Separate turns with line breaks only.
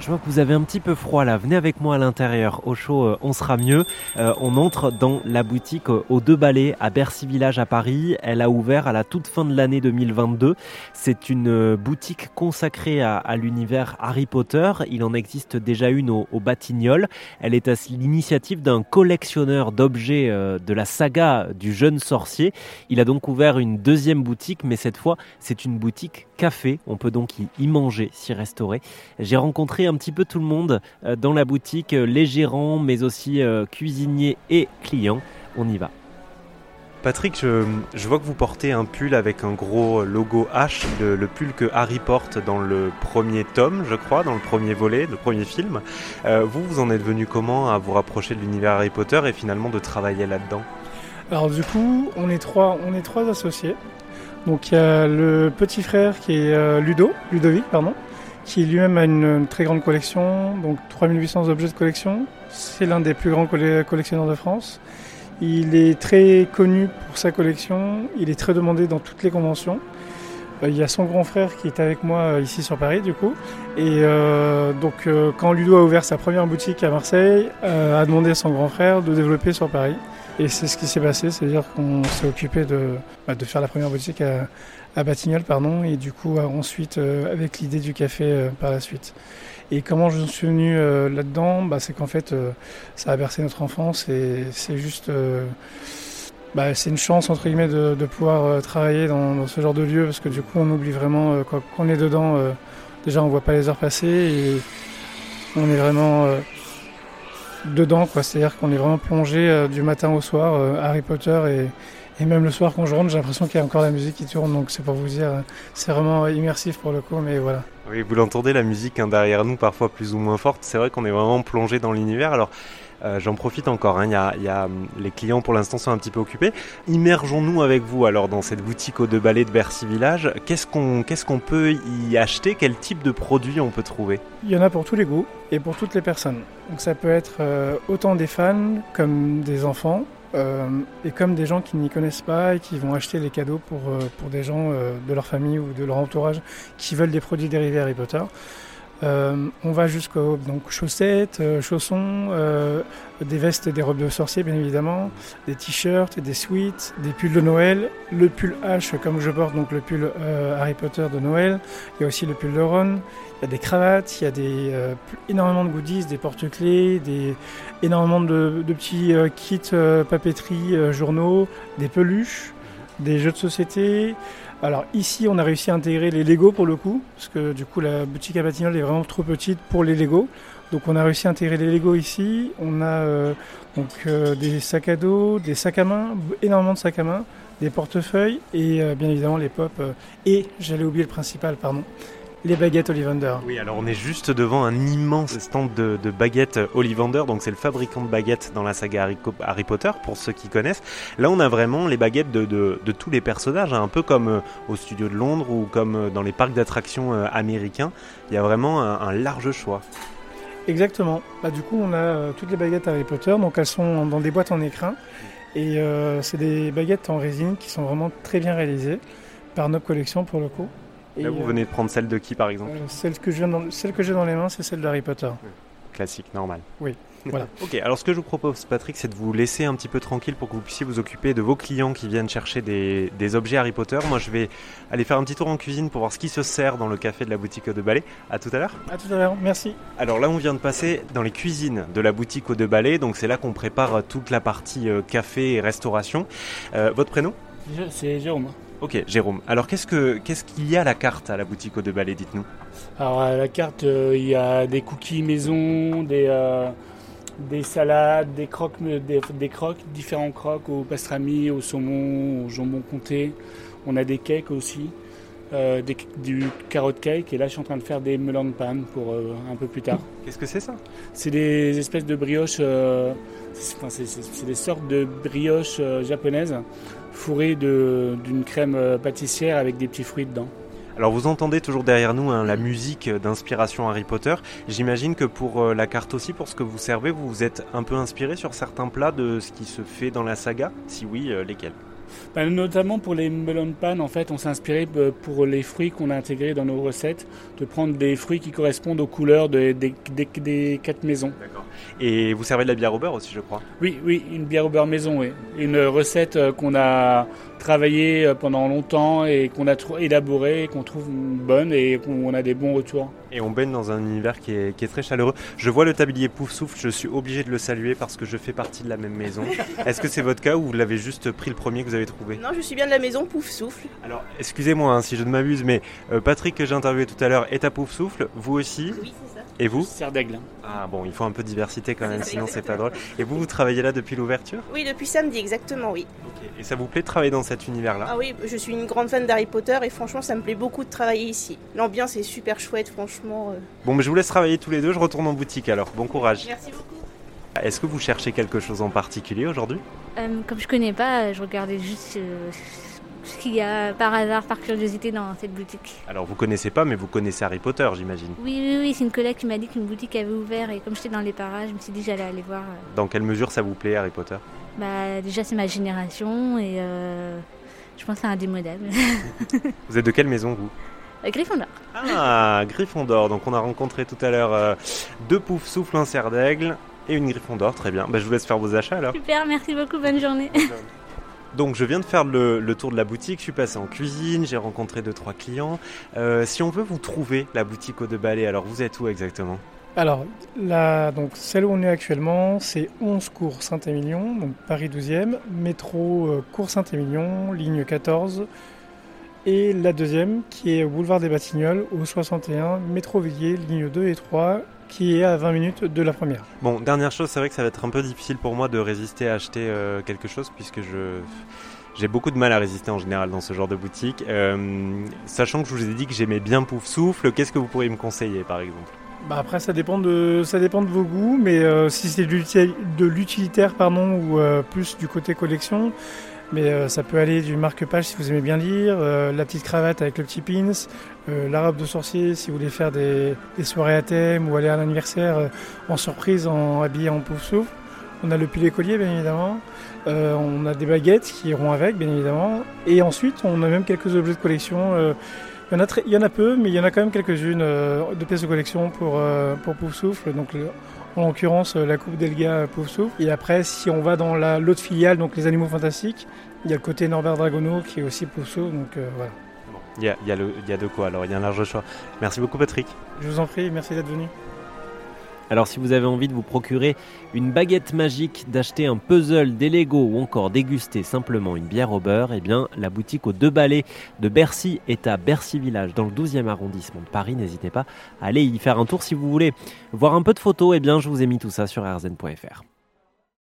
Je vois que vous avez un petit peu froid là. Venez avec moi à l'intérieur. Au chaud, euh, on sera mieux. Euh, on entre dans la boutique euh, aux deux balais à Bercy Village à Paris. Elle a ouvert à la toute fin de l'année 2022. C'est une boutique consacrée à, l'univers Harry Potter. Il en existe déjà une au, au Batignolles. Elle est à l'initiative d'un collectionneur d'objets de la saga du jeune sorcier. Il a donc ouvert une deuxième boutique, mais cette fois, c'est une boutique café. On peut donc y manger, s'y restaurer. J'ai rencontré un petit peu tout le monde euh, dans la boutique, euh, les gérants, mais aussi euh, cuisiniers et clients. On y va. Patrick, je, vois que vous portez un pull avec un gros logo H, le, pull que Harry porte dans le premier tome, je crois, dans le premier volet, le premier film. vous, vous en êtes venu comment à vous rapprocher de l'univers Harry Potter et finalement de travailler là-dedans?
Alors du coup, on est trois, on est trois associés. Donc il y a le petit frère qui est Ludo, Ludovic, pardon, qui lui-même a une, très grande collection, donc 3800 objets de collection. C'est l'un des plus grands collectionneurs de France. Il est très connu pour sa collection, il est très demandé dans toutes les conventions. Euh, il y a son grand frère qui est avec moi euh, ici sur Paris du coup. Et euh, donc quand Ludo a ouvert sa première boutique à Marseille, a demandé à son grand frère de développer sur Paris. Et c'est ce qui s'est passé, c'est-à-dire qu'on s'est occupé de, bah, de faire la première boutique à, à Batignolles, pardon, et du coup ensuite euh, avec l'idée du café euh, par la suite. Et comment je suis venu euh, là-dedans? Bah, C'est qu'en fait, ça a bercé notre enfance et c'est juste. Bah, c'est une chance, entre guillemets, de, pouvoir travailler dans, ce genre de lieu parce que du coup, on oublie vraiment, on est dedans, déjà, on voit pas les heures passer et on est vraiment dedans, quoi. C'est-à-dire qu'on est vraiment plongé du matin au soir. Harry Potter et et même le soir, quand je rentre, j'ai l'impression qu'il y a encore la musique qui tourne. Donc c'est pour vous dire, c'est vraiment immersif pour le coup, mais voilà.
Oui, vous l'entendez, la musique hein, derrière nous, parfois plus ou moins forte. C'est vrai qu'on est vraiment plongé dans l'univers. Alors, euh, j'en profite encore. Hein. Y a, hum, les clients pour l'instant sont un petit peu occupés. Immergeons-nous avec vous alors dans cette boutique aux deux balais de Bercy Village. Qu'est-ce qu'on peut y acheter? Quel type de produits on peut trouver?
Il y en a pour tous les goûts et pour toutes les personnes. Donc ça peut être euh, autant des fans comme des enfants. Euh, et comme des gens qui n'y connaissent pas et qui vont acheter les cadeaux pour, des gens de leur famille ou de leur entourage qui veulent des produits dérivés Harry Potter. On va jusqu'aux donc chaussettes, chaussons, des vestes et des robes de sorcier bien évidemment, des t-shirts, des sweats, des pulls de Noël, le pull H comme je porte donc le pull Harry Potter de Noël, il y a aussi le pull de Ron, il y a des cravates, il y a des, euh, énormément de goodies, des porte-clés, des, énormément de, petits euh, kits euh, papeterie, journaux, des peluches, des jeux de société. Alors ici, on a réussi à intégrer les Lego pour le coup, parce que du coup, la boutique à Batignolles est vraiment trop petite pour les Lego. Donc on a réussi à intégrer les Lego ici. On a donc des sacs à dos, des sacs à main, énormément de sacs à main, des portefeuilles et bien évidemment les pop. et j'allais oublier le principal, pardon, les baguettes Ollivander.
Oui, alors on est juste devant un immense stand de, baguettes Ollivander, donc c'est le fabricant de baguettes dans la saga Harry, Potter, pour ceux qui connaissent. Là, on a vraiment les baguettes de, tous les personnages, hein, un peu comme euh, au studio de Londres ou comme euh, dans les parcs d'attractions euh, américains. Il y a vraiment un, large choix.
Exactement. Bah, du coup, on a toutes les baguettes Harry Potter, donc elles sont dans des boîtes en écrin. Et c'est des baguettes en résine qui sont vraiment très bien réalisées par notre collection pour le coup.
Là, vous venez de prendre celle de qui, par exemple
euh, Celle que j'ai dans, dans les mains, c'est celle d'Harry Potter.
Classique, normal.
Oui. Voilà.
ok, alors ce que je vous propose, Patrick, c'est de vous laisser un petit peu tranquille pour que vous puissiez vous occuper de vos clients qui viennent chercher des, objets Harry Potter. Moi, je vais aller faire un petit tour en cuisine pour voir ce qui se sert dans le café de la boutique de ballet. À tout à l'heure.
À tout à l'heure, merci.
Alors là, on vient de passer dans les cuisines de la boutique deux balais, donc c'est là qu'on prépare toute la partie euh, café et restauration. Euh, votre prénom?
C'est Jérôme.
Ok, Jérôme. Alors, qu'est-ce que qu'est-ce qu'il y a à la carte à la boutique au de ballet Dites-nous?
Alors, à la carte, euh, il y a des cookies maison, des, euh, des salades, des croques, des, croques, différents croques au pastrami, au saumon, au jambon comté. On a des cakes aussi, euh, du carotte cake. Et là, je suis en train de faire des melons de panne pour un peu plus tard.
Qu'est-ce que c'est ça?
C'est des espèces de brioches. c'est des sortes de brioches japonaises fourré d'une crème euh, pâtissière avec des petits fruits dedans.
Alors vous entendez toujours derrière nous hein, la musique d'inspiration Harry Potter. J'imagine que pour euh, la carte aussi, pour ce que vous servez, vous vous êtes un peu inspiré sur certains plats de ce qui se fait dans la saga? Si oui, euh, lesquels?
Bah, Notamment pour les melon pan, en fait, on s'est inspiré pour les fruits qu'on a intégrés dans nos recettes, de prendre des fruits qui correspondent aux couleurs des, des, quatre maisons. D'accord.
Et vous servez de la bière au beurre aussi, je crois
Oui, oui, une bière au beurre maison, oui. Une recette euh, qu'on a travaillée euh, pendant longtemps et qu'on a élaborée, qu'on trouve bonne et qu'on a des bons retours.
Et on baigne dans un univers qui est, qui est, très chaleureux. Je vois le tablier Pouf Souffle, je suis obligé de le saluer parce que je fais partie de la même maison. Est-ce que c'est votre cas ou vous l'avez juste pris le premier que vous avez trouvé?
Non, je suis bien de la maison Pouf Souffle.
Alors, excusez-moi hein, si je ne m'abuse, mais euh, Patrick que j'ai interviewé tout à l'heure est à Pouf Souffle, vous aussi?
Oui, c'est ça.
Et vous
Serre d'aigle.
Ah bon, il faut un peu de diversité quand même, sinon c'est pas drôle. Et vous, vous travaillez là depuis l'ouverture?
Oui, depuis samedi, exactement, oui.
Et ça vous plaît de travailler dans cet univers-là?
Ah oui, je suis une grande fan d'Harry Potter et franchement, ça me plaît beaucoup de travailler ici. L'ambiance est super chouette, franchement. Euh.
Bon, mais je vous laisse travailler tous les deux, je retourne en boutique alors. Bon courage.
Merci beaucoup.
Est-ce que vous cherchez quelque chose en particulier aujourd'hui?
Euh, Comme je connais pas, je regardais juste euh, ce qu'il y a par hasard, par curiosité dans cette boutique.
Alors vous connaissez pas, mais vous connaissez Harry Potter, j'imagine.
Oui, oui, oui, c'est une collègue qui m'a dit qu'une boutique avait ouvert et comme j'étais dans les parages, je me suis dit j'allais aller voir. Euh.
Dans quelle mesure ça vous plaît Harry Potter?
Bah déjà c'est ma génération et je pense c'est un des modèles.
vous êtes de quelle maison vous?
Gryffondor.
Ah, Gryffondor. Donc on a rencontré tout à l'heure deux poufs souffles, un cerf d'aigle et une Gryffondor. Très bien. Bah, je vous laisse faire vos achats alors.
Super, merci beaucoup. Bonne journée.
Donc je viens de faire le, tour de la boutique, je suis passé en cuisine, j'ai rencontré deux trois clients. Euh, si on veut vous trouver la boutique au de balai, alors vous êtes où exactement?
Alors la, donc celle où on est actuellement, c'est 11 cours Saint-Émilion, donc Paris 12e, métro euh, cours Saint-Émilion, ligne 14. Et la deuxième qui est au boulevard des Batignolles au 61, métro Villiers, ligne 2 et 3, qui est à 20 minutes de la première.
Bon, dernière chose, c'est vrai que ça va être un peu difficile pour moi de résister à acheter euh, quelque chose puisque je j'ai beaucoup de mal à résister en général dans ce genre de boutique. Euh, sachant que je vous ai dit que j'aimais bien Pouf Souffle, qu'est-ce que vous pourriez me conseiller par exemple?
Bah après ça dépend de ça dépend de vos goûts, mais euh, si c'est de l'utilitaire pardon ou plus du côté collection, mais euh, ça peut aller du marque-page si vous aimez bien lire, euh, la petite cravate avec le petit pins, euh, la robe de sorcier si vous voulez faire des, soirées à thème ou aller à l'anniversaire en surprise en habillé en pouf souffle. On a le pilet collier bien évidemment. on a des baguettes qui iront avec bien évidemment. Et ensuite on a même quelques objets de collection. il, y en a peu, mais il y en a quand même quelques-unes de pièces de collection pour, pour Pouf Souffle. En l'occurrence la coupe d'Elga Pouf Et après, si on va dans l'autre filiale, donc les animaux fantastiques, il y a le côté Norbert Dragono qui est aussi Pouf donc euh, voilà.
il, y a, il, y a le, il y a de quoi, alors il y a un large choix. Merci beaucoup Patrick.
Je vous en prie, merci d'être venu.
Alors si vous avez envie de vous procurer une baguette magique, d'acheter un puzzle, des Lego ou encore déguster simplement une bière au beurre, eh bien la boutique aux deux balais de Bercy est à Bercy Village dans le 12e arrondissement de Paris. N'hésitez pas à aller y faire un tour si vous voulez voir un peu de photos. Eh bien je vous ai mis tout ça sur rzn.fr.